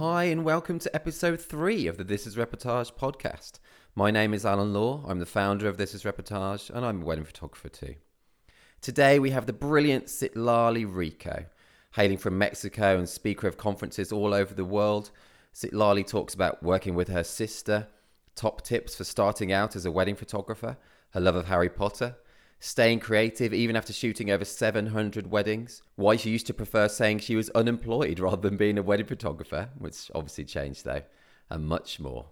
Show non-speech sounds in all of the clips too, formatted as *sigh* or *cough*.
Hi, and welcome to episode three of the This is Reportage podcast. My name is Alan Law. I'm the founder of This is Reportage, and I'm a wedding photographer too. Today we have the brilliant Citlali Rico. Hailing from Mexico and speaker of conferences all over the world, Citlali talks about working with her sister, top tips for starting out as a wedding photographer, her love of Harry Potter, staying creative even after shooting over 700 weddings, why she used to prefer saying she was unemployed rather than being a wedding photographer, which obviously changed though, and much more.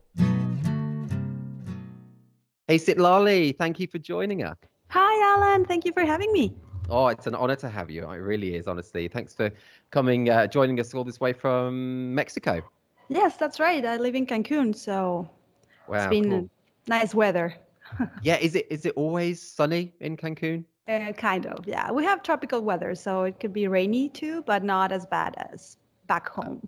Hey, Citlali, thank you for joining us. Hi, Alan. Thank you for having me. Oh, it's an honor to have you. It really is, honestly. Thanks for coming, uh, joining us all this way from Mexico. Yes, that's right. I live in Cancun, so Wow, it's been cool. nice weather. Yeah, is it is it always sunny in Cancun? Uh, kind of, yeah. We have tropical weather, so it could be rainy too, but not as bad as back home.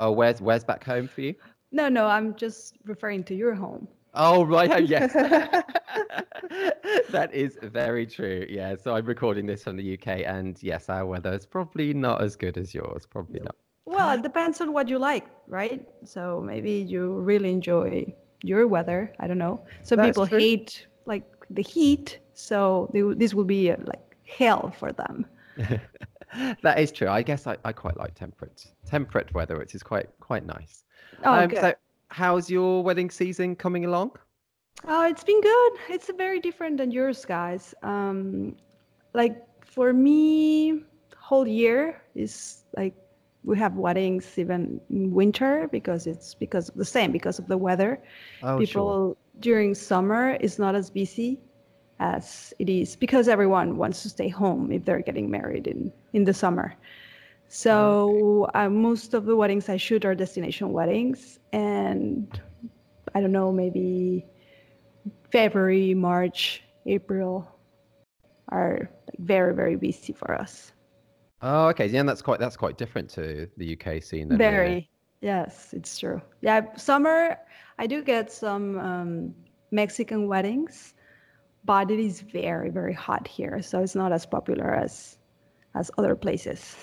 Oh, where's where's back home for you? *laughs* no, no, I'm just referring to your home. Oh, right. Oh, yes. *laughs* *laughs* that is very true. Yeah. So I'm recording this from the UK, and yes, our weather is probably not as good as yours. Probably not. Well, it depends on what you like, right? So maybe you really enjoy your weather. I don't know. Some That's people true. hate like the heat, so they, this will be uh, like hell for them. *laughs* that is true. I guess I, I quite like temperate temperate weather, which is quite quite nice. Oh, Um, good. so, how's your wedding season coming along? Oh, it's been good. It's very different than yours, guys. Um, like for me, whole year is like we have weddings even in winter because it's because of the same because of the weather. Oh, People during summer is not as busy as it is because everyone wants to stay home if they're getting married in in the summer. So uh, most of the weddings I shoot are destination weddings, and I don't know, maybe February, March, April are like very very busy for us. Oh, okay. Yeah, and that's quite that's quite different to the UK scene. Then, really. Very. Yes, it's true. Yeah, summer I do get some um, Mexican weddings, but it is very very hot here, so it's not as popular as as other places.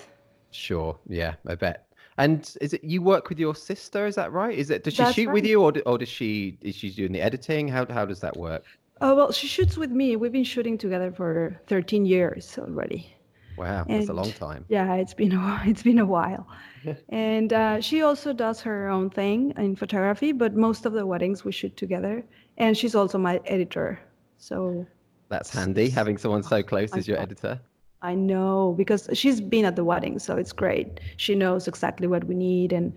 Sure. Yeah, I bet. And is it you work with your sister? Is that right? Is it does she That's shoot with you, or or does she is she doing the editing? How how does that work? Oh well, she shoots with me. We've been shooting together for 13 years already. Wow, that's a long time. Yeah, it's been a while. *laughs* It's been a while. *laughs* and uh, she also does her own thing in photography, but most of the weddings we shoot together. And she's also my editor. So That's handy having someone so *laughs* close as your editor. I know because she's been at the wedding, so it's great. She knows exactly what we need and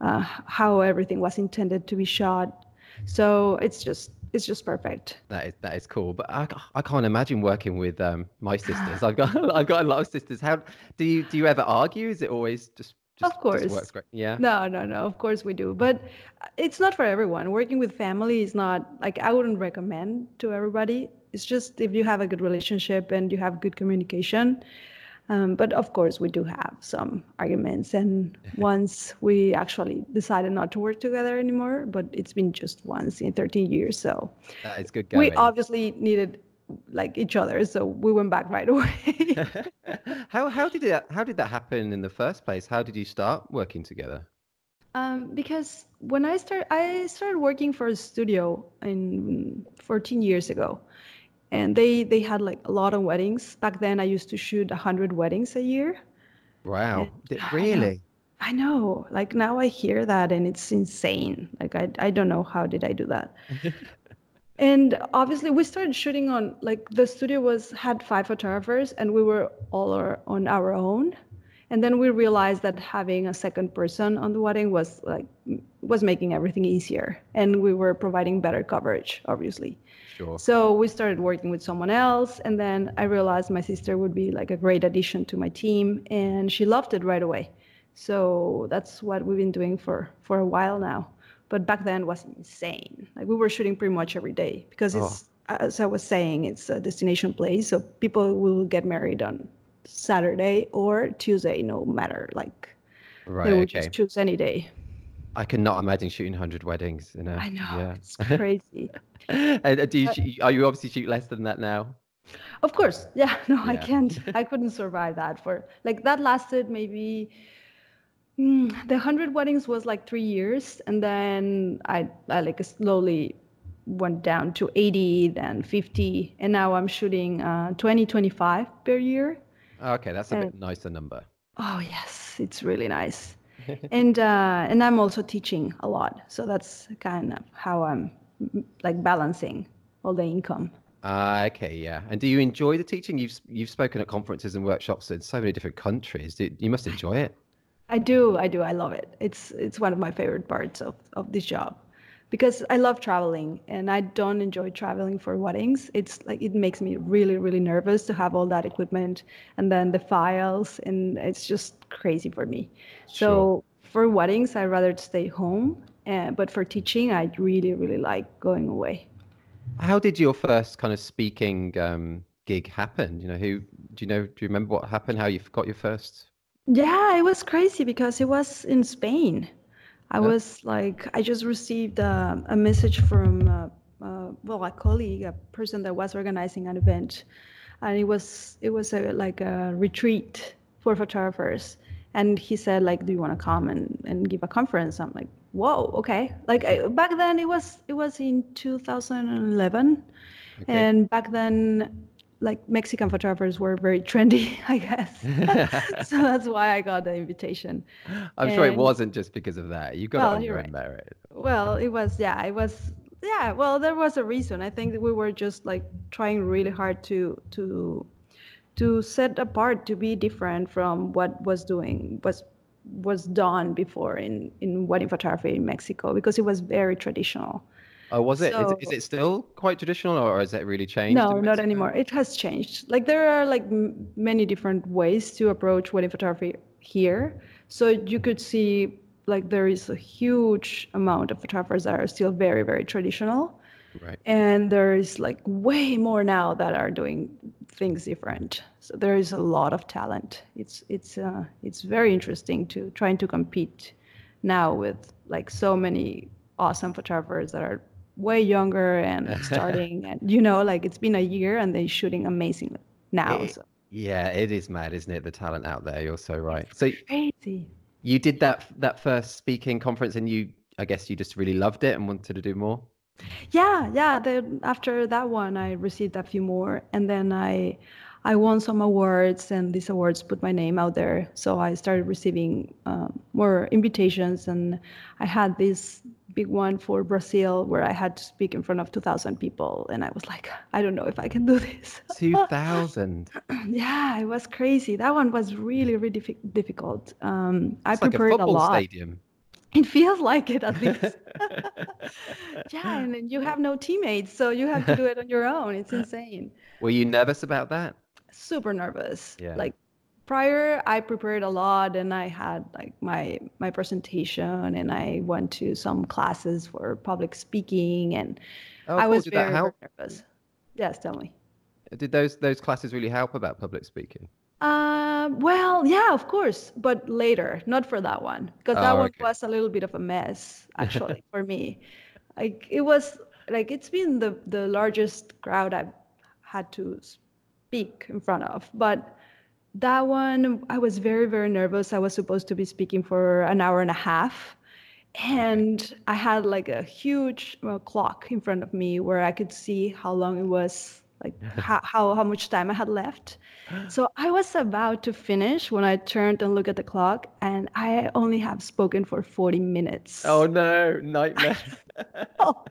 uh, how everything was intended to be shot. So it's just it's just perfect. That is that is cool. But I, I can't imagine working with um my *sighs* sisters. I've got *laughs* I've got a lot of sisters. How do you do you ever argue? Is it always just just, Of course. works great? Yeah. No, no, no. Of course we do, but uh, it's not for everyone. Working with family is not like I wouldn't recommend to everybody. It's just if you have a good relationship and you have good communication. Um, but of course, we do have some arguments, and *laughs* once we actually decided not to work together anymore. But it's been just once in 13 years, so That is good going. we obviously needed like each other, so we went back right away. *laughs* how how did that how did that happen in the first place? How did you start working together? Um, because when I start, I started working for a studio in 14 years ago, and they they had like a lot of weddings. Back then, I used to shoot 100 weddings a year. Wow. Did- I know. really? I know, like now I hear that, and it's insane. Like I I don't know how did I do that. *laughs* And obviously, we started shooting on like the studio was had five photographers, and we were all our, on our own. And then we realized that having a second person on the wedding was like was making everything easier, and we were providing better coverage, obviously. Sure. So we started working with someone else, and then I realized my sister would be like a great addition to my team, and she loved it right away. So that's what we've been doing for for a while now. But back then was insane. Like we were shooting pretty much every day because oh. it's as I was saying, it's a destination place, so people will get married on Saturday or Tuesday, no matter. Like Right. they will Okay. just choose any day. I cannot imagine shooting 100 weddings. In a, I know Yeah. it's crazy. *laughs* and uh, do you, are you obviously shoot less than that now? Of course, yeah. *laughs* No, I can't. *laughs* I couldn't survive that for like that lasted maybe Mm, the hundred weddings was like three years, and then I, I like slowly went down to 80, then 50, and now I'm shooting uh, 20, 25 per year. Okay, that's a And bit nicer number. oh yes, it's really nice. *laughs* And uh, and I'm also teaching a lot, so that's kind of how I'm like balancing all the income. Ah, okay, yeah. And do you enjoy the teaching? You've you've spoken at conferences and workshops in so many different countries. Do, you must enjoy it. I do, I do, I love it. It's it's one of my favorite parts of, of this job because I love traveling and I don't enjoy traveling for weddings. It's like it makes me really, really nervous to have all that equipment and then the files and it's just crazy for me. Sure. So for weddings, I'd rather stay home. Uh, but for teaching, I really, really like going away. How did your first kind of speaking um, gig happen? You know, who do you know? Do you remember what happened? How you got your first? Yeah, it was crazy because it was in Spain. I Yeah. was like, I just received a, a message from, uh, uh, well, a colleague, a person that was organizing an event, and it was it was a like a retreat for photographers. And he said, like, do you want to come and, and give a conference? I'm like, whoa, okay. Like I, back then, it was it was in 2011, Okay. and back then, like Mexican photographers were very trendy, *laughs* I guess. *laughs* so that's why I got the invitation. I'm sure it wasn't just because of that. You got it well, on your right. own merit. Well, *laughs* it was, yeah, it was, yeah. Well, there was a reason. I think that we were just like trying really hard to to to set apart, to be different from what was doing was was done before in in wedding photography in Mexico because it was very traditional. Oh, was it? Is, is So it still quite traditional, or has it really changed no, not anymore. It has changed. Like there are like m- many different ways to approach wedding photography here. So you could see like there is a huge amount of photographers that are still very, very traditional. Right. And there is like way more now that are doing things different. So there is a lot of talent. It's it's uh, it's very interesting to trying to compete now with like so many awesome photographers that are way younger and *laughs* starting and you know like it's been a year and they're shooting amazing now. It- So yeah, it is mad, isn't it? The talent out there. You're so right. So crazy. you did that that first speaking conference, and you, I guess, you just really loved it and wanted to do more. Yeah, yeah. Then after that one, I received a few more, and then I, I won some awards, and these awards put my name out there. So I started receiving um, more invitations, and I had this big one for Brazil where I had to speak in front of 2,000 people, and I was like, I don't know if I can do this. *laughs* Two thousand. *clears throat* yeah, it was crazy. That one was really, really diffi- difficult. Um, I It's like a prepared a lot. stadium. It feels like it at least. *laughs* *laughs* Yeah, and then you have no teammates, so you have to do it on your own. It's insane. Were you nervous about that? Super nervous. Yeah. Like prior, I prepared a lot and I had like my my presentation and I went to some classes for public speaking and Oh, I was very, very nervous. Yes, tell me. Did those those classes really help about public speaking? Uh, well, yeah, of course, but later, not for that one, because that one okay. was a little bit of a mess, *laughs* actually, for me. Like it was like it's been the the largest crowd I've had to speak in front of, but that one I was very, very nervous. I was supposed to be speaking for an hour and a half, and I had like a huge uh, clock in front of me where I could see how long it was, like how, how how much time I had left. So I was about to finish when I turned and looked at the clock, and I only have spoken for 40 minutes. Oh no, nightmare. *laughs* *laughs* Oh,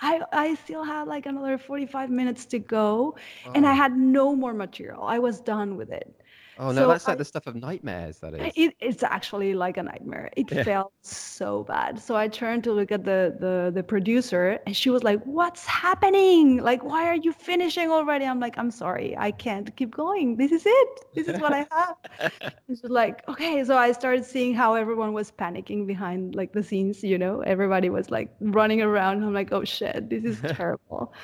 I I still had like another 45 minutes to go, and I had no more material. I was done with it. Oh no, So that's like I- the stuff of nightmares. That is. It, it's actually like a nightmare. It Yeah. felt so bad. So I turned to look at the, the the producer, and she was like, "What's happening? Like, why are you finishing already?" I'm like, "I'm sorry, I can't keep going. This is it. This is what I *laughs* have." She's like, "Okay." So I started seeing how everyone was panicking behind like the scenes. You know, everybody was like running around. I'm like, "Oh shit, this is *laughs* terrible."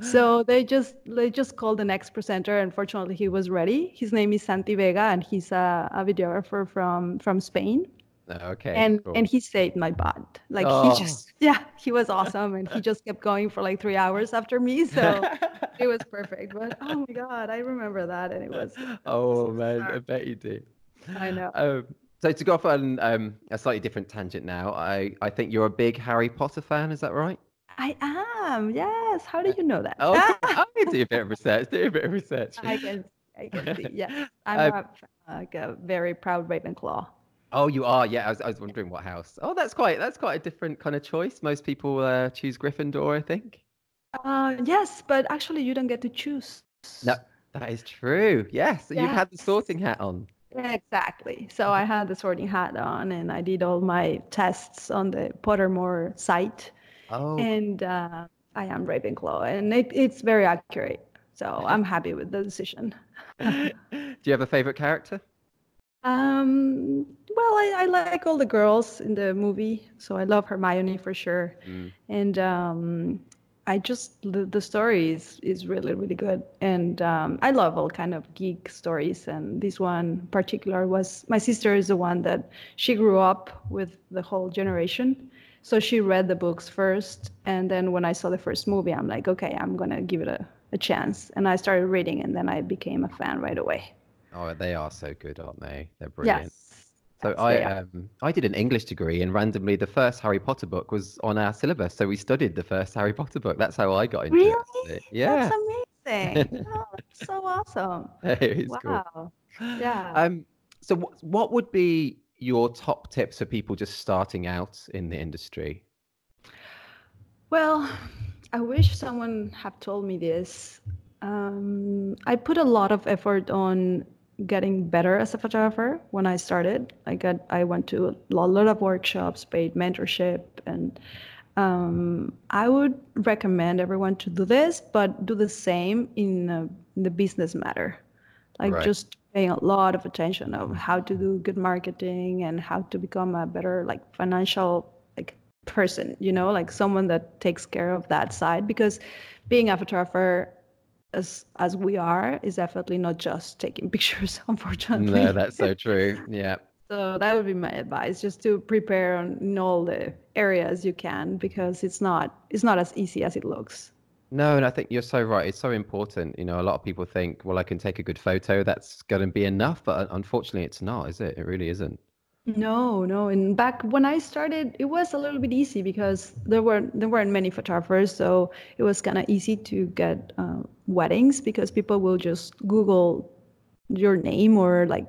So they just they just called the next presenter. Unfortunately, he was ready. His name is Santi Vega, and he's a, a videographer from from Spain. Okay. And cool. and he saved my butt. Like Oh. he just yeah, he was awesome, and he just kept going for like three hours after me. So it was perfect. But oh my god, I remember that, and it was oh man, I bet you do. I know. Um, So to go off on um, a slightly different tangent now, I, I think you're a big Harry Potter fan. Is that right? I am. Yes. How do you know that? Oh, *laughs* *laughs* I do a bit of research. Do a bit of research. I can. I can see. *laughs* Yeah. I'm Um, a, like a very proud Ravenclaw. Oh, you are. Yeah, I was, I was wondering what house. Oh, that's quite that's quite a different kind of choice. Most people uh, choose Gryffindor, I think. Uh, yes, but actually, you don't get to choose. No, that is true. Yes, you've had the sorting hat on. Exactly. So I had the sorting hat on, and I did all my tests on the Pottermore site, Oh, and uh, I am Ravenclaw, and it, it's very accurate. So I'm happy with the decision. *laughs* *laughs* do you have a favorite character? Um, well, I, I like all the girls in the movie, so I love Hermione for sure. Mm. And um, I just the, the story is, is really really good, and um, I love all kind of geek stories. And this one particular was my sister is the one that she grew up with the whole generation, so she read the books first, and then when I saw the first movie, I'm like, okay, I'm gonna give it a, a chance, and I started reading, and then I became a fan right away. Oh, they are so good, aren't they? They're brilliant. Yes. So yes, I um I did an English degree, and randomly the first Harry Potter book was on our syllabus, so we studied the first Harry Potter book. That's how I got into it. Really? actually. Yeah, That's amazing. *laughs* oh, that's so awesome. it is cool. Wow. Yeah. Um, so what what would be your top tips for people just starting out in the industry? Well, I wish someone had told me this. Um, I put a lot of effort on getting better as a photographer when I started. I got I went to a lot of workshops, paid mentorship, and um, I would recommend everyone to do this, but do the same in, uh, in the business matter. Like Right. just paying a lot of attention of mm. how to do good marketing and how to become a better like financial like person, you know, like someone that takes care of that side because being a photographer as as we are is definitely not just taking *laughs* pictures unfortunately. No, that's so true. Yeah. *laughs* So that would be my advice, just to prepare on in all the areas you can because it's not it's not as easy as it looks. No, and I think you're so right. It's so important. You know, a lot of people think, well, I can take a good photo, that's going to be enough, but unfortunately, it's not, is it? It really isn't. No, no. And back when I started, it was a little bit easy because there weren't there weren't many photographers, so it was kind of easy to get uh, weddings because people will just Google your name or like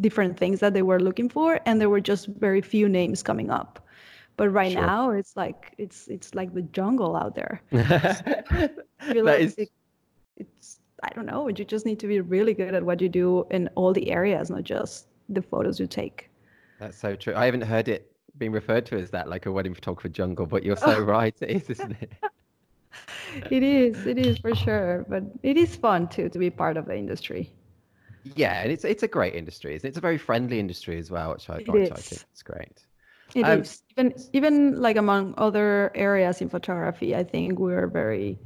different things that they were looking for, and there were just very few names coming up. But right Sure. now, it's like it's it's like the jungle out there. *laughs* That like is it- it's I don't know. You just need to be really good at what you do in all the areas, not just the photos you take. That's so true. I haven't heard it being referred to as that, like a wedding photographer jungle, but you're *laughs* so right. It is, isn't it? *laughs* It is, it is for sure, but it is fun too to be part of the industry. Yeah, and it's it's a great industry. Isn't it? It's a very friendly industry as well, which I, It I think is great. It Um, is even even like among other areas in photography. I think we're very,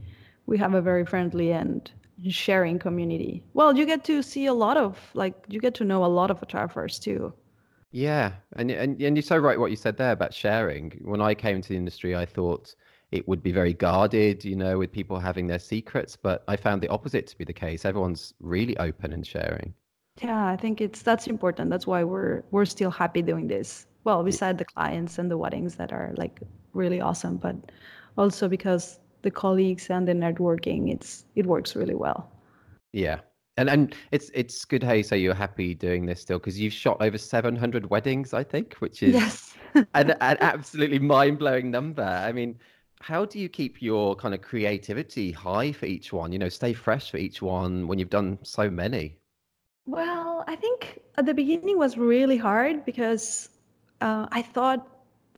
we have a very friendly and sharing community. Well, you get to see a lot of like you get to know a lot of photographers too. Yeah, and and and you're so right what you said there about sharing. When I came to the industry, I thought it would be very guarded, you know, with people having their secrets, but I found the opposite to be the case. Everyone's really open and sharing. Yeah, I think it's that's important. That's why we're we're still happy doing this. Well, beside the clients and the weddings that are like really awesome, but also because the colleagues and the networking, it's it works really well. Yeah. And and it's it's good how you say you're happy doing this still because you've shot over 700 weddings, I think, which is Yes. an, *laughs* an absolutely mind-blowing number. I mean, how do you keep your kind of creativity high for each one? You know, stay fresh for each one when you've done so many. Well, I think at the beginning was really hard because uh, I thought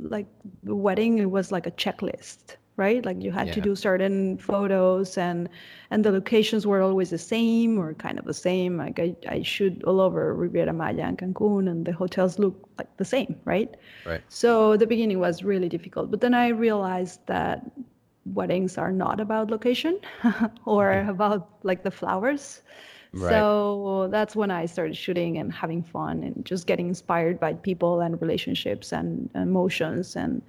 like the wedding it was like a checklist, right? Like you had to do certain photos and and the locations were always the same or kind of the same. Like I, I shoot all over Riviera Maya and Cancun and the hotels look like the same, right? Right. So the beginning was really difficult, but then I realized that weddings are not about location *laughs* or about like the flowers Right. So that's when I started shooting and having fun and just getting inspired by people and relationships and emotions and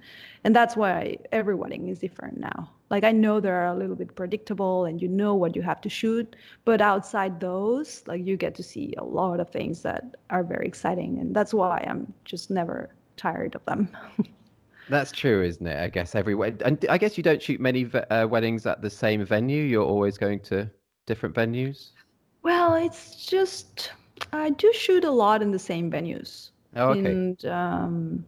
and that's why every wedding is different now. Like I know they're a little bit predictable and you know what you have to shoot, but outside those, like you get to see a lot of things that are very exciting and that's why I'm just never tired of them. *laughs* That's true, isn't it? I guess every and I guess you don't shoot many uh, weddings at the same venue. You're always going to different venues. Well, it's just I do shoot a lot in the same venues. Oh, okay. And um,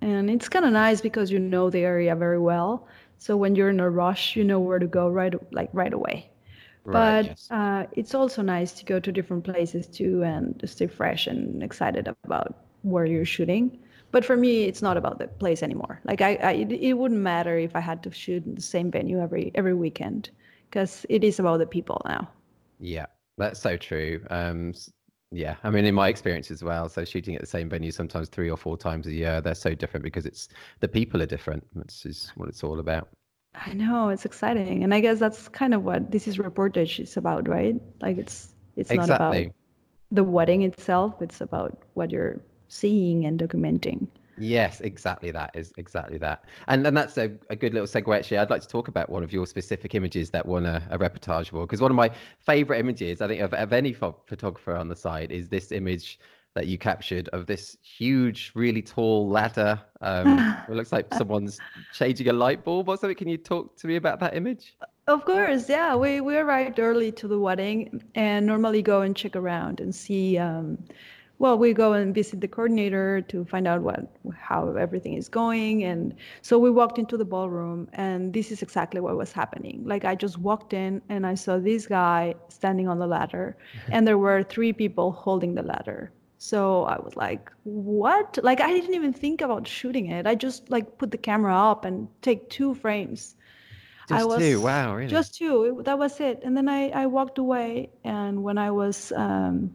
and it's kind of nice because you know the area very well. So when you're in a rush, you know where to go right like right away. Right, but yes. uh, it's also nice to go to different places too and stay fresh and excited about where you're shooting. But for me, it's not about the place anymore. Like I, I it, it wouldn't matter if I had to shoot in the same venue every every weekend because it is about the people now. Yeah, that's so true. Um, yeah, I mean, in my experience as well. So shooting at the same venue sometimes three or four times a year, they're so different because it's the people are different. Which is what it's all about. I know it's exciting, and I guess that's kind of what this is reportage is about, right? Like it's it's exactly. not about the wedding itself; it's about what you're seeing and documenting. Yes, exactly that is exactly that. And and that's a, a good little segue actually. I'd like to talk about one of your specific images that won a, a reportage award because one of my favorite images, I think, of, of any photographer on the site is this image that you captured of this huge, really tall ladder. Um, *laughs* it looks like someone's changing a light bulb or something. Can you talk to me about that image? Of course, yeah. We we arrived early to the wedding and normally go and check around and see um, well we go and visit the coordinator to find out what how everything is going and so we walked into the ballroom and this is exactly what was happening. Like i just walked in and i saw this guy standing on the ladder *laughs* and there were three people holding the ladder. So i was like what? Like i didn't even think about shooting it. I just like put the camera up and take two frames. Just I was, two. Wow really? just two. That was it. And then i i walked away and when i was um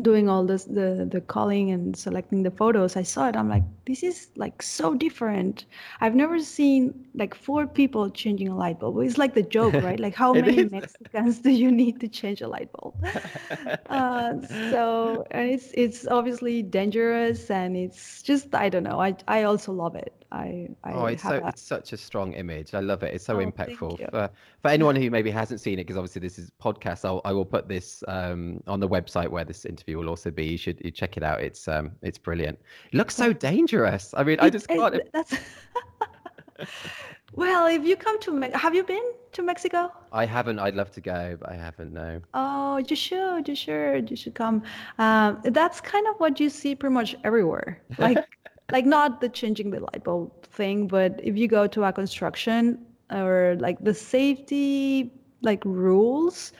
doing all this the the culling and selecting the photos i saw it i'm like this is like so different. I've never seen like four people changing a light bulb. It's like the joke right? Like how *laughs* many mexicans do you need to change a light bulb? *laughs* Uh, so and it's it's obviously dangerous and it's just i don't know i i also love it. I, I oh, it's so it's such a strong image. I love it. It's so oh, impactful. For for anyone who maybe hasn't seen it, because obviously this is podcast, I'll, I will put this um, on the website where this interview will also be. You should you check it out. It's um it's brilliant. It looks so dangerous. I mean, it, I just can't. It, that's. *laughs* well, if you come to, Me- have you been to Mexico? I haven't. I'd love to go, but I haven't. No. Oh, you should. You should. You should come. Um, that's kind of what you see pretty much everywhere. *laughs* Like like not the changing the light bulb thing, but if you go to a construction or like the safety like rules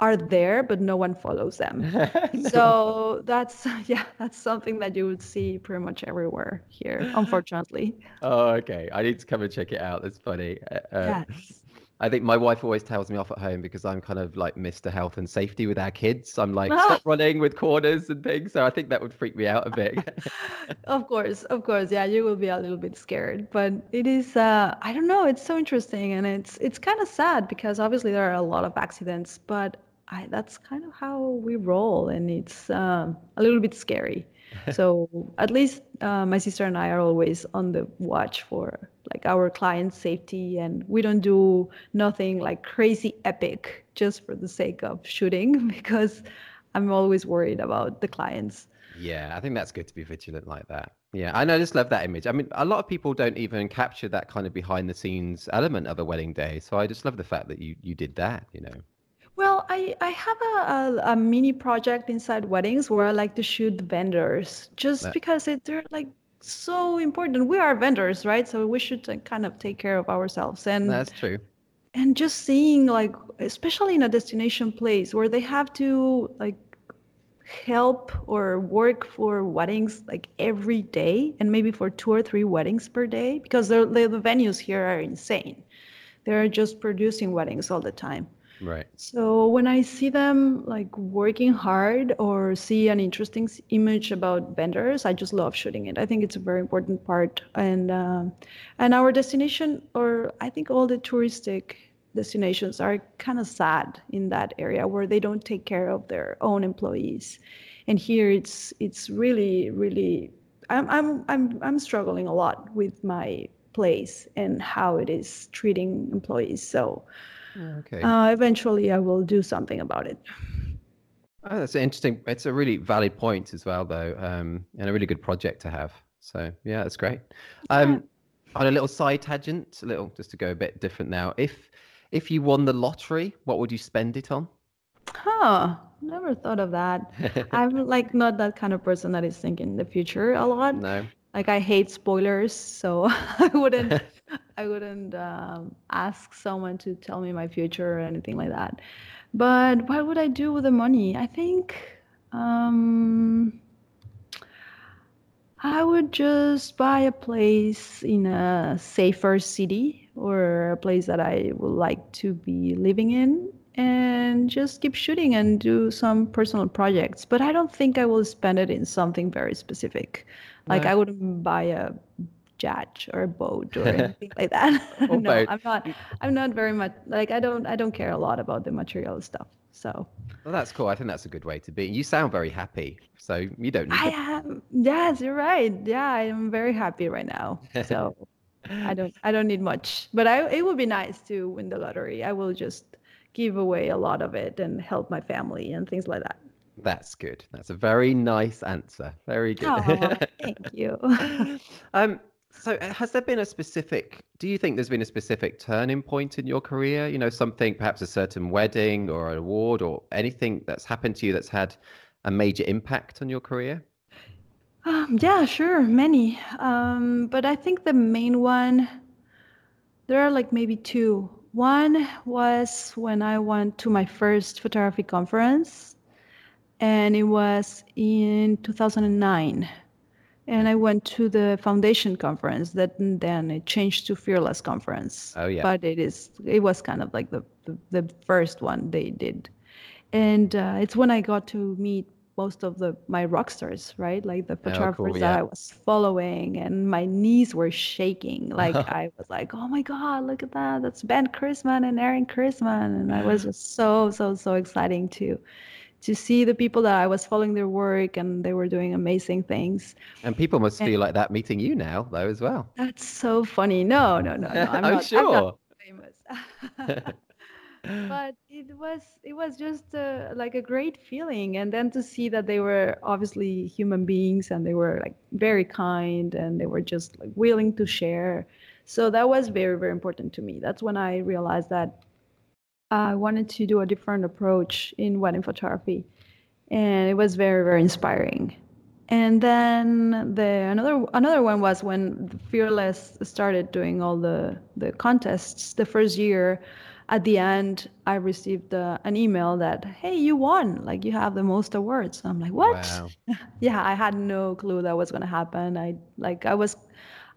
are there, but no one follows them. *laughs* no. So that's *laughs* yeah, that's something that you would see pretty much everywhere here, unfortunately. Oh, okay. I need to come and check it out. That's funny. Uh, uh yes. I think my wife always tells me off at home because I'm kind of like Mr. Health and Safety with our kids. I'm like, *laughs* stop running with corners and things. So I think that would freak me out a bit. of course, of course. Yeah, you will be a little bit scared. But it is uh I don't know, it's so interesting and it's it's kind of sad because obviously there are a lot of accidents, but I that's kind of how we roll and it's um, a little bit scary. *laughs* so at least uh, my sister and I are always on the watch for like our clients' safety and we don't do nothing like crazy epic just for the sake of shooting *laughs* because i'm always worried about the clients. Yeah i think that's good to be vigilant like that. Yeah i know I just love that image. I mean a lot of people don't even capture that kind of behind the scenes element of a wedding day so i just love the fact that you you did that you know well, I, I have a, a, a mini project inside weddings where I like to shoot the vendors just that, because it, they're like so important. We are vendors, right? So we should kind of take care of ourselves. And that's true. And just seeing like, especially in a destination place where they have to like help or work for weddings like every day and maybe for two or three weddings per day because the, the venues here are insane. They're just producing weddings all the time. Right. So when I see them like working hard or see an interesting image about vendors, I just love shooting it. I think it's a very important part, and uh, and our destination, or I think all the touristic destinations are kind of sad in that area where they don't take care of their own employees and here it's it's really really i'm i'm i'm, I'm struggling a lot with my place and how it is treating employees so okay. uh, eventually i will do something about it oh, that's interesting it's a really valid point as well though um, and a really good project to have so yeah that's great um, on a little side tangent a little just to go a bit different now if if you won the lottery, what would you spend it on? Huh. Never thought of that. *laughs* I'm like not that kind of person that is thinking the future a lot. No. Like I hate spoilers, so *laughs* I wouldn't *laughs* I wouldn't um, ask someone to tell me my future or anything like that. But what would I do with the money? I think um, I would just buy a place in a safer city or a place that I would like to be living in and just keep shooting and do some personal projects. But I don't think I will spend it in something very specific. Like no. I wouldn't buy a jet or a boat or anything like that. *laughs* Oh, *laughs* no, I'm not I'm not very much like I don't I don't care a lot about the material stuff. So well, that's cool. I think that's a good way to be. You sound very happy, so you don't need. I am. Yes, you're right. Yeah, I am very happy right now. So *laughs* I don't. I don't need much, but I. It would be nice to win the lottery. I will just give away a lot of it and help my family and things like that. That's good. That's a very nice answer. Very good. Oh, thank *laughs* you. um, so, uh, has there been a specific? Do you think there's been a specific turning point in your career? You know, something, perhaps a certain wedding or an award or anything that's happened to you that's had a major impact on your career? Um, yeah, sure, many. Um, but I think the main one, there are like maybe two. One was when I went to my first photography conference, and it was in 2009 and I went to the foundation conference that then it changed to Fearless conference. Oh yeah. But it is it was kind of like the the, the first one they did, and uh, it's when I got to meet most of the my rock stars, right? Like the photographers oh, cool, yeah. that I was following, and my knees were shaking. *laughs* Like I was like, "Oh my God, look at that! That's Ben Chrisman and Erin Chrisman," and I was just so so so exciting to to see the people that I was following their work and they were doing amazing things. And people must and feel like that meeting you now, though, as well. That's so funny. No, no, no, no. I'm, *laughs* oh, I'm not, sure. I'm not famous. *laughs* but it was it was just uh, like a great feeling and then to see that they were obviously human beings and they were like very kind and they were just like willing to share so that was very very important to me that's when i realized that I wanted to do a different approach in wedding photography, and it was very very inspiring. And then the another another one was when Fearless started doing all the the contests. The first year, at the end, I received uh, an email that hey, you won! Like you have the most awards. I'm like, what? Wow. *laughs* yeah, I had no clue that was going to happen. I like I was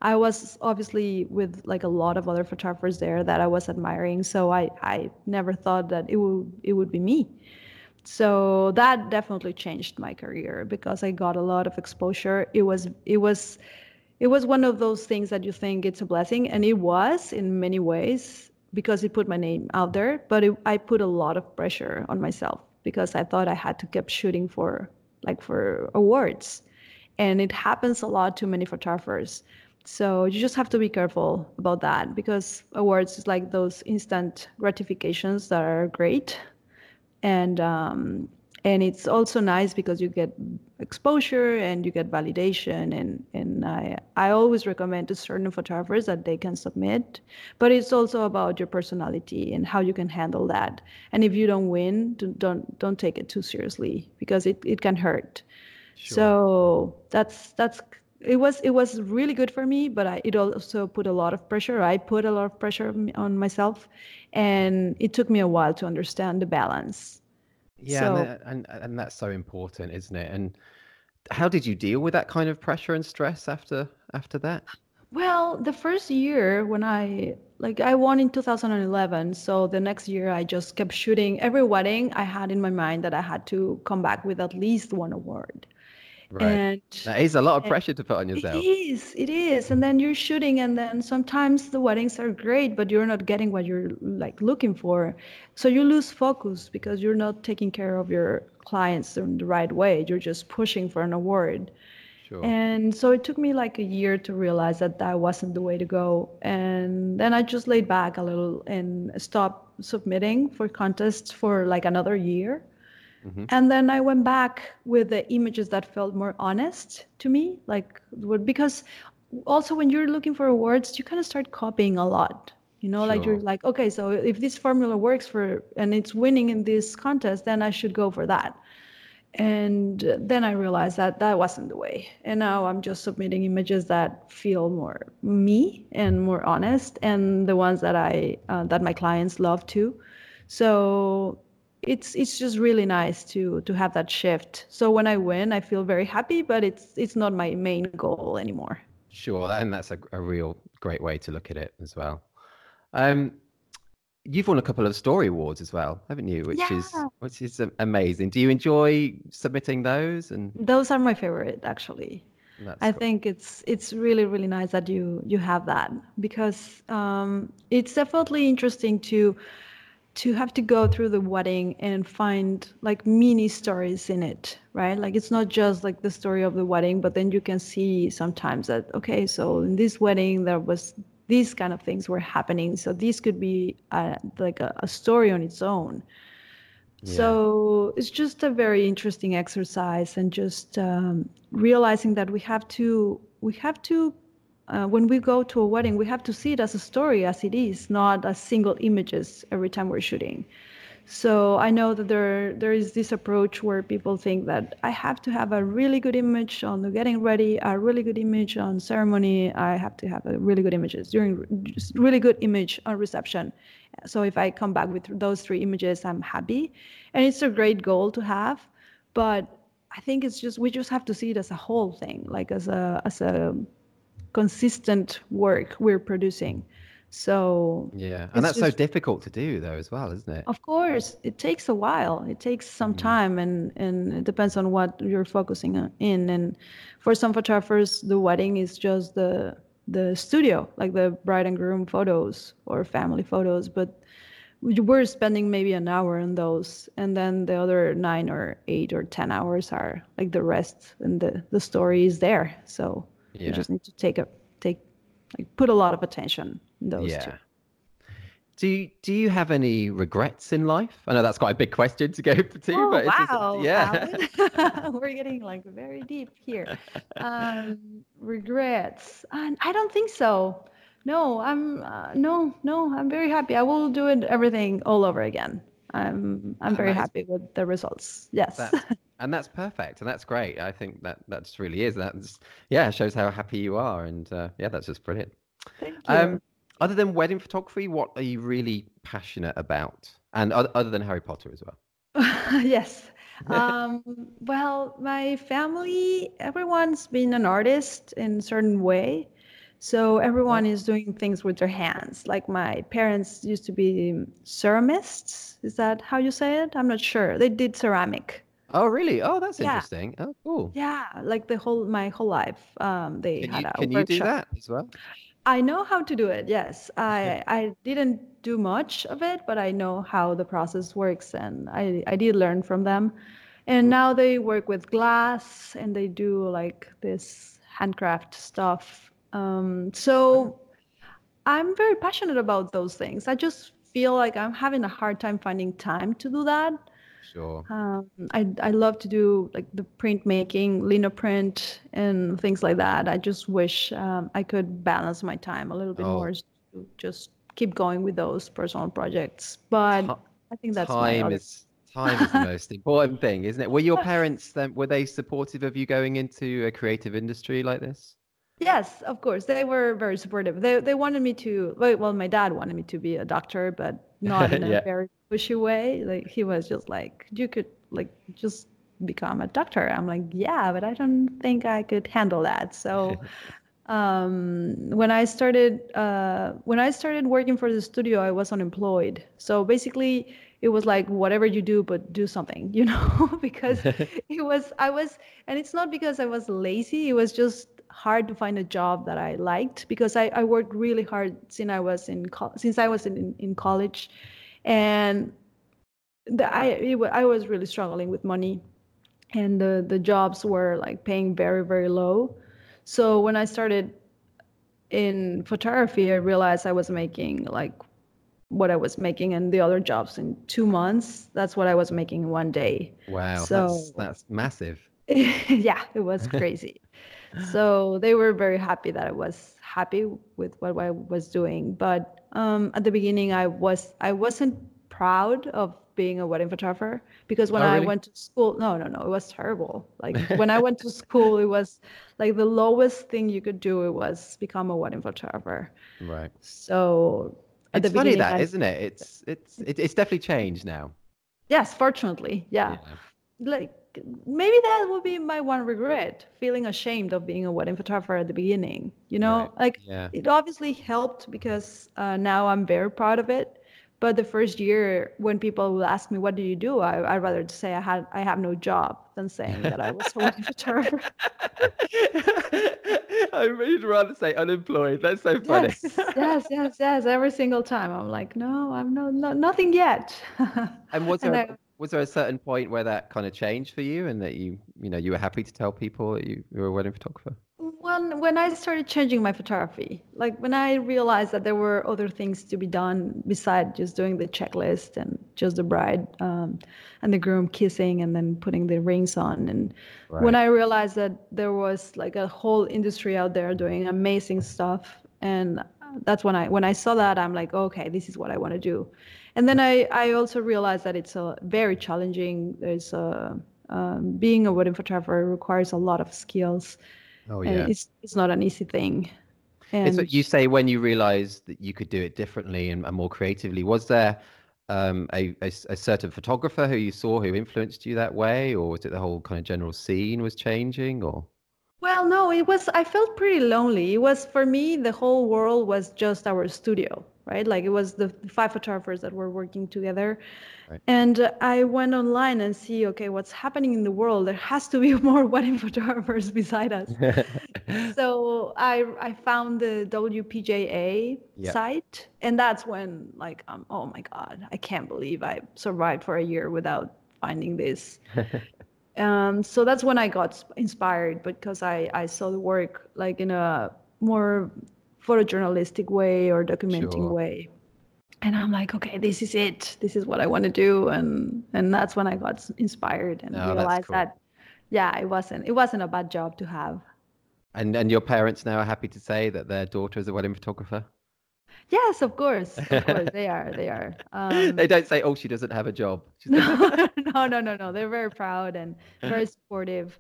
I was obviously with like a lot of other photographers there that I was admiring. So I, I never thought that it would it would be me. So that definitely changed my career because I got a lot of exposure. It was it was it was one of those things that you think it's a blessing, and it was in many ways because it put my name out there. But it, I put a lot of pressure on myself because I thought I had to keep shooting for like for awards, and it happens a lot to many photographers so you just have to be careful about that because awards is like those instant gratifications that are great, and um, and it's also nice because you get exposure and you get validation and and I I always recommend to certain photographers that they can submit, but it's also about your personality and how you can handle that. And if you don't win, don't don't take it too seriously because it, it can hurt. Sure. So that's that's it was it was really good for me but I, it also put a lot of pressure i put a lot of pressure on myself and it took me a while to understand the balance yeah so, and, and, and that's so important isn't it? And how did you deal with that kind of pressure and stress after after that? Well the first year when i like i won in 2011 so the next year i just kept shooting. Every wedding i had in my mind that i had to come back with at least one award Right. And that is a lot of pressure to put on yourself. it is, it is. And then you're shooting, and then sometimes the weddings are great, but you're not getting what you're like looking for. So you lose focus because you're not taking care of your clients in the right way. You're just pushing for an award. Sure. And so it took me like a year to realize that that wasn't the way to go. And then I just laid back a little and stopped submitting for contests for like another year. Mhm. And then I went back with the images that felt more honest to me, like because also when you're looking for awards, you kind of start copying a lot. You know, like you're like, okay, so if this formula works for and it's winning in this contest, then I should go for that. And then I realized that that wasn't the way. And now I'm just submitting images that feel more me and more honest, and the ones that I uh, that my clients love too. So it's it's just really nice to to have that shift. So when I win, I feel very happy, but it's it's not my main goal anymore. Sure, and that's a, a real great way to look at it as well. Um, you've won a couple of story awards as well, haven't you? Which is which is amazing. Do you enjoy submitting those? And Those are my favorite actually. that's I cool. think it's it's really really nice that you you have that because um, it's definitely interesting to to have to go through the wedding and find like mini stories in it, right? Like it's not just like the story of the wedding, but then you can see sometimes that okay, so in this wedding there was these kind of things were happening, so this could be uh like a, a story on its own. Yeah. So it's just a very interesting exercise, and just um, realizing that we have to we have to uh, when we go to a wedding, we have to see it as a story as it is, not as single images every time we're shooting. So I know that there there is this approach where people think that I have to have a really good image on the getting ready, a really good image on ceremony. I have to have a really good images during really good image on reception. So if I come back with those three images, I'm happy, and it's a great goal to have. But I think it's just we just have to see it as a whole thing, like as a as a consistent work we're producing. So Yeah, and that's so difficult to do though as well, isn't it? of course, it takes a while. It takes some mm. time, and and it depends on what you're focusing on in. And for some photographers, the wedding is just the the studio, like the bride and groom photos or family photos. But we- we're spending maybe an hour on those, and then the other nine or eight or ten hours are like the rest, and the the story is there. So Yeah. you just need to take a take like put a lot of attention in those two. Yeah. Do you, do you have any regrets in life? I know that's quite a big question to go *laughs* too, Oh but it's just, wow! yeah. *laughs* *laughs* We're getting like very deep here. Um, regrets? Uh, I don't think so. No, I'm uh, no, no. I'm very happy. I will do it everything all over again. I'm I'm Oh, very happy with the results. Yes. That's, and that's perfect, and that's great. I think that that just really is. That's yeah, shows how happy you are, and uh, yeah, that's just brilliant. Thank you. Um, other than wedding photography, what are you really passionate about? And other, other than Harry Potter as well. *laughs* yes. *laughs* Um, well, my family, everyone's been an artist in a certain way. So everyone is doing things with their hands. Like my parents used to be ceramists. Is that how you say it? I'm not sure. They did ceramic. Oh, really? Oh, that's Yeah. interesting. Oh, cool. Yeah, like the whole my whole life. Um, they Can had you a can you do that as well? I know how to do it. Yes, I I didn't do much of it, but I know how the process works, and I I did learn from them. And now they work with glass, and they do like this handcraft stuff. Um, so I'm very passionate about those things. I just feel like I'm having a hard time finding time to do that. Sure. Um, I I love to do like the printmaking, linoprint, and things like that. I just wish um, I could balance my time a little bit Oh. more to just keep going with those personal projects. But Ti- I think that's time other. is time is the *laughs* most important thing, isn't it? Were your parents then were they supportive of you going into a creative industry like this? Yes, of course. They were very supportive. They they wanted me to well, my dad wanted me to be a doctor, but *laughs* not in a Yeah. very pushy way. Like he was just like, you could like just become a doctor. I'm like, yeah, but I don't think I could handle that. So *laughs* um, when I started uh, when I started working for the studio, I was unemployed. So basically, it was like whatever you do but do something *laughs* you know because it was i was and it's not because i was lazy it was just hard to find a job that i liked because i, I worked really hard since i was in co- since i was in, in college and the, I, it, I was really struggling with money and the, the jobs were like paying very very low so when i started in photography i realized i was making like what I was making in the other jobs in two months. That's what I was making in one day. Wow, so, that's, that's massive. *laughs* yeah, it was *laughs* crazy. So they were very happy that I was happy with what I was doing. But um, at the beginning, I was I wasn't proud of being a wedding photographer because when oh, really? I went to school, no, no, no, it was terrible. Like *laughs* when I went to school, it was like the lowest thing you could do. It was become a wedding photographer. Right. So it's funny that, isn't it? It's it's it's definitely changed now. Yes, fortunately, yeah. yeah. Like maybe that would be my one regret, feeling ashamed of being a wedding photographer at the beginning. You know, right. like yeah. it obviously helped because uh, now I'm very proud of it. But the first year, when people will ask me, "What do you do?" I, I'd rather say I had I have no job than saying that I was a wedding *laughs* photographer. *laughs* I would rather say unemployed. That's so funny. Yes, yes, yes, yes. Every single time, I'm like, no, I'm no, no nothing yet. and was *laughs* there was there a certain point where that kind of changed for you, and that you you know you were happy to tell people that you, you were a wedding photographer? when when I started changing my photography, like when I realized that there were other things to be done besides just doing the checklist and just the bride um, and the groom kissing and then putting the rings on, and right. when I realized that there was like a whole industry out there doing amazing stuff, and that's when I when I saw that I'm like, okay, this is what I want to do, and then I I also realized that it's a very challenging. There's a um, being a wedding photographer requires a lot of skills Oh yeah, it's it's not an easy thing. And it's what you say when you realised that you could do it differently and, and more creatively. Was there um, a, a, a certain photographer who you saw who influenced you that way, or was it the whole kind of general scene was changing, or? Well, no, it was. I felt pretty lonely. It was for me. The whole world was just our studio right? Like it was the five photographers that were working together. Right. And I went online and see, okay, what's happening in the world? There has to be *laughs* more wedding photographers beside us. *laughs* so I I found the WPJA yep. site, and that's when like um, oh my god, I can't believe I survived for a year without finding this. *laughs* um, so that's when I got inspired because I I saw the work like in a more photojournalistic way or documenting sure. way. And i'm like okay this is it. This is what i want to do. And and that's when i got inspired and oh, realized cool. that yeah it wasn't it wasn't a bad job to have. And and your parents now are happy to say that their daughter is a wedding photographer? Yes of course of course they are they are. *laughs* Um, they don't say oh she doesn't have a job. *laughs* No, no *laughs* no no no they're very proud and very supportive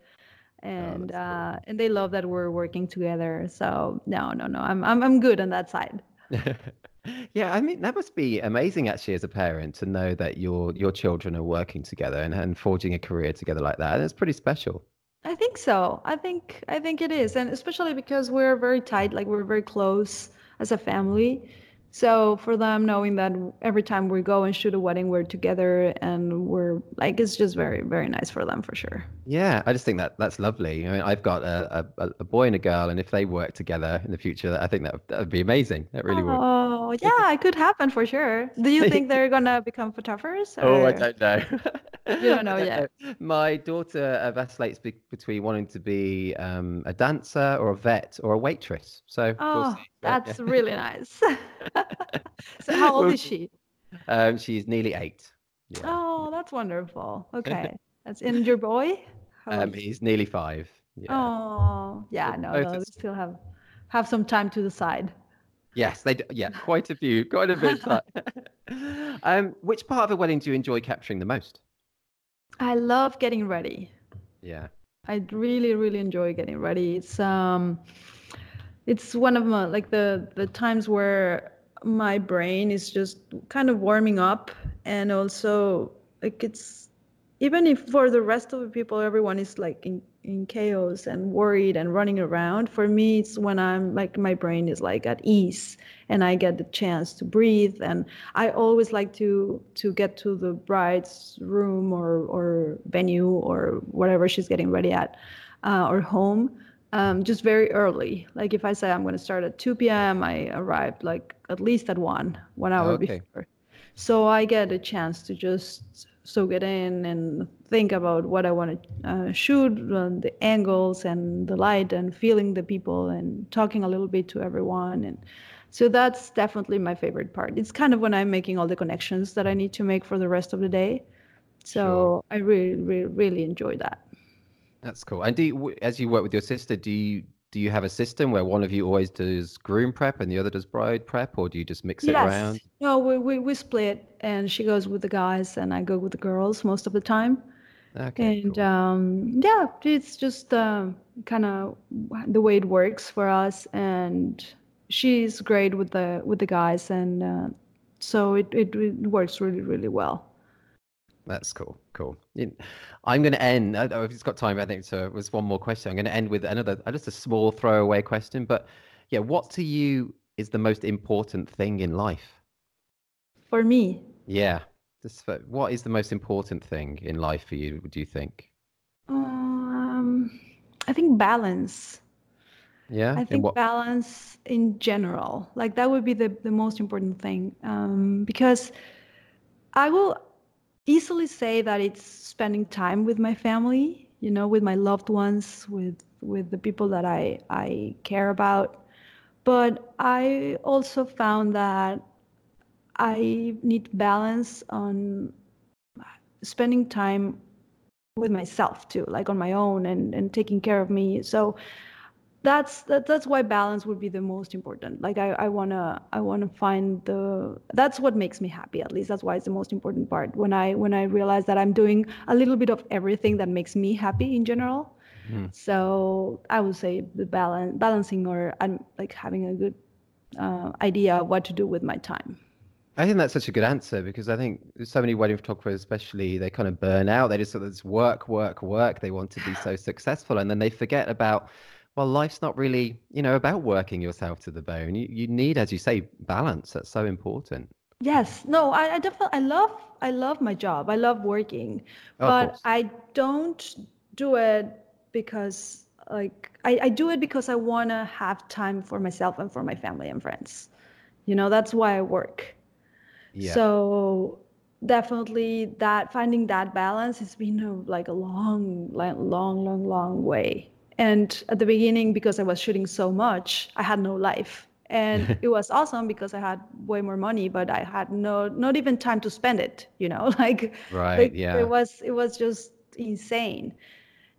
and oh, uh, and they love that we're working together. So no, no, no, I'm I'm I'm good on that side. *laughs* yeah, I mean that must be amazing actually as a parent to know that your your children are working together and, and forging a career together like that. And it's pretty special. I think so. I think I think it is, and especially because we're very tight, like we're very close as a family. So for them, knowing that every time we go and shoot a wedding, we're together and we're like, it's just very, very nice for them for sure. Yeah, I just think that that's lovely. I mean, I've got a, a, a boy and a girl, and if they work together in the future, I think that that would be amazing. That really would. Oh, *laughs* yeah, it could happen for sure. Do you think they're gonna become photographers? Or... *laughs* Oh, I don't know. *laughs* you don't know yet. My daughter uh, vacillates be- between wanting to be um, a dancer or a vet or a waitress. So. Oh, we'll that's really nice. *laughs* so how old is she? Um, she's nearly eight. Yeah. Oh, that's wonderful. *laughs* Okay, that's in your boy. Um, he's nearly five. Yeah. Oh, yeah. No, no, they still have have some time to decide. Yes, they do. Yeah, quite a few, quite a bit. *laughs* um, which part of a wedding do you enjoy capturing the most? I love getting ready. Yeah. I really, really enjoy getting ready. It's um, it's one of my like the the times where my brain is just kind of warming up and also like it's even if for the rest of the people everyone is like in, in chaos and worried and running around. For me, it's when I'm like my brain is like at ease and I get the chance to breathe. And I always like to to get to the bride's room or or venue or whatever she's getting ready at uh, or home. Um, just very early. Like if I say I'm going to start at 2 p.m., I arrive like at least at one, one hour okay. before. So I get a chance to just soak it in and think about what I want to uh, shoot, uh, the angles and the light, and feeling the people and talking a little bit to everyone. And so that's definitely my favorite part. It's kind of when I'm making all the connections that I need to make for the rest of the day. So sure. I really, really, really enjoy that. That's cool. And do you, as you work with your sister, do you do you have a system where one of you always does groom prep and the other does bride prep, or do you just mix it yes. around? No, we, we, we split, and she goes with the guys, and I go with the girls most of the time. Okay. And cool. um, yeah, it's just uh, kind of the way it works for us, and she's great with the with the guys, and uh, so it, it it works really really well. That's cool. Cool. I'm going to end. I if it's got time, I think so. It was one more question. I'm going to end with another, uh, just a small throwaway question. But yeah, what to you is the most important thing in life? For me. Yeah. Just for, what is the most important thing in life for you? Do you think? Um, I think balance. Yeah. I think balance in general. Like that would be the the most important thing. Um, because I will easily say that it's spending time with my family, you know, with my loved ones, with with the people that I I care about. But I also found that I need balance on spending time with myself too, like on my own and and taking care of me. So that's that, that's why balance would be the most important like i, I want to i want to find the that's what makes me happy at least that's why it's the most important part when i when i realize that i'm doing a little bit of everything that makes me happy in general mm. so i would say the balance balancing or i'm like having a good uh, idea of what to do with my time I think that's such a good answer because I think so many wedding photographers, especially, they kind of burn out. They just sort of work, work, work. They want to be so successful, and then they forget about well, life's not really, you know, about working yourself to the bone. You, you need, as you say, balance. That's so important. Yes. No, I, I definitely, I love, I love my job. I love working, oh, but I don't do it because like, I, I do it because I want to have time for myself and for my family and friends. You know, that's why I work. Yeah. So definitely that finding that balance has been a, like a long, long, long, long, long way and at the beginning, because I was shooting so much, I had no life. And *laughs* it was awesome because I had way more money, but I had no not even time to spend it, you know, *laughs* like right, like, yeah. It was it was just insane.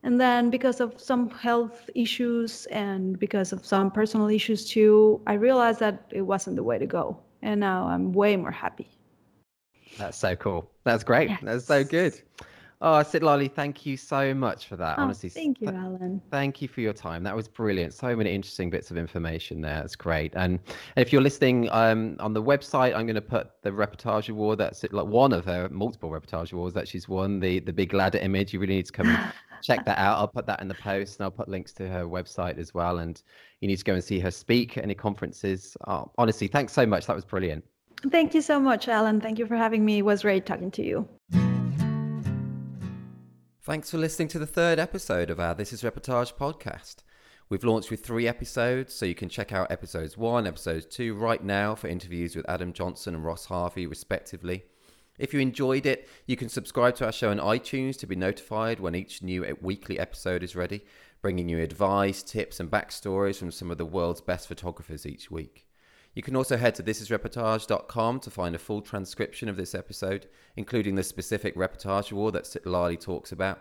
And then because of some health issues and because of some personal issues too, I realized that it wasn't the way to go. And now I'm way more happy. That's so cool. That's great. Yes. That's so good. Oh, Citlali, thank you so much for that. Oh, Honestly, thank you, Alan. Thank you for your time. That was brilliant. So many interesting bits of information there. It's great. And, if you're listening um, on the website, I'm going to put the reportage award. That's like one of her multiple reportage awards that she's won. The the big ladder image. You really need to come *laughs* check that out. I'll put that in the post, and I'll put links to her website as well. And you need to go and see her speak at any conferences. Oh, honestly, thanks so much. That was brilliant. Thank you so much, Alan. Thank you for having me. It was great talking to you. Thanks for listening to the third episode of our This is Reportage podcast. We've launched with three episodes, so you can check out episodes one, and episodes two right now for interviews with Adam Johnson and Ross Harvey, respectively. If you enjoyed it, you can subscribe to our show on iTunes to be notified when each new weekly episode is ready, bringing you advice, tips, and backstories from some of the world's best photographers each week. You can also head to thisisreportage.com to find a full transcription of this episode, including the specific reportage award that Citlali talks about.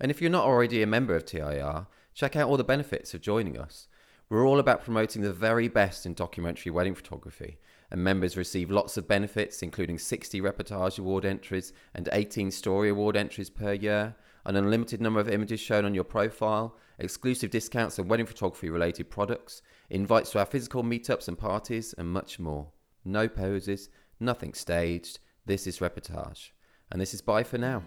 And if you're not already a member of TIR, check out all the benefits of joining us. We're all about promoting the very best in documentary wedding photography, and members receive lots of benefits, including 60 Reportage Award entries and 18 Story Award entries per year, an unlimited number of images shown on your profile, exclusive discounts on wedding photography related products, invites to our physical meetups and parties, and much more. No poses, nothing staged. This is reportage. And this is bye for now.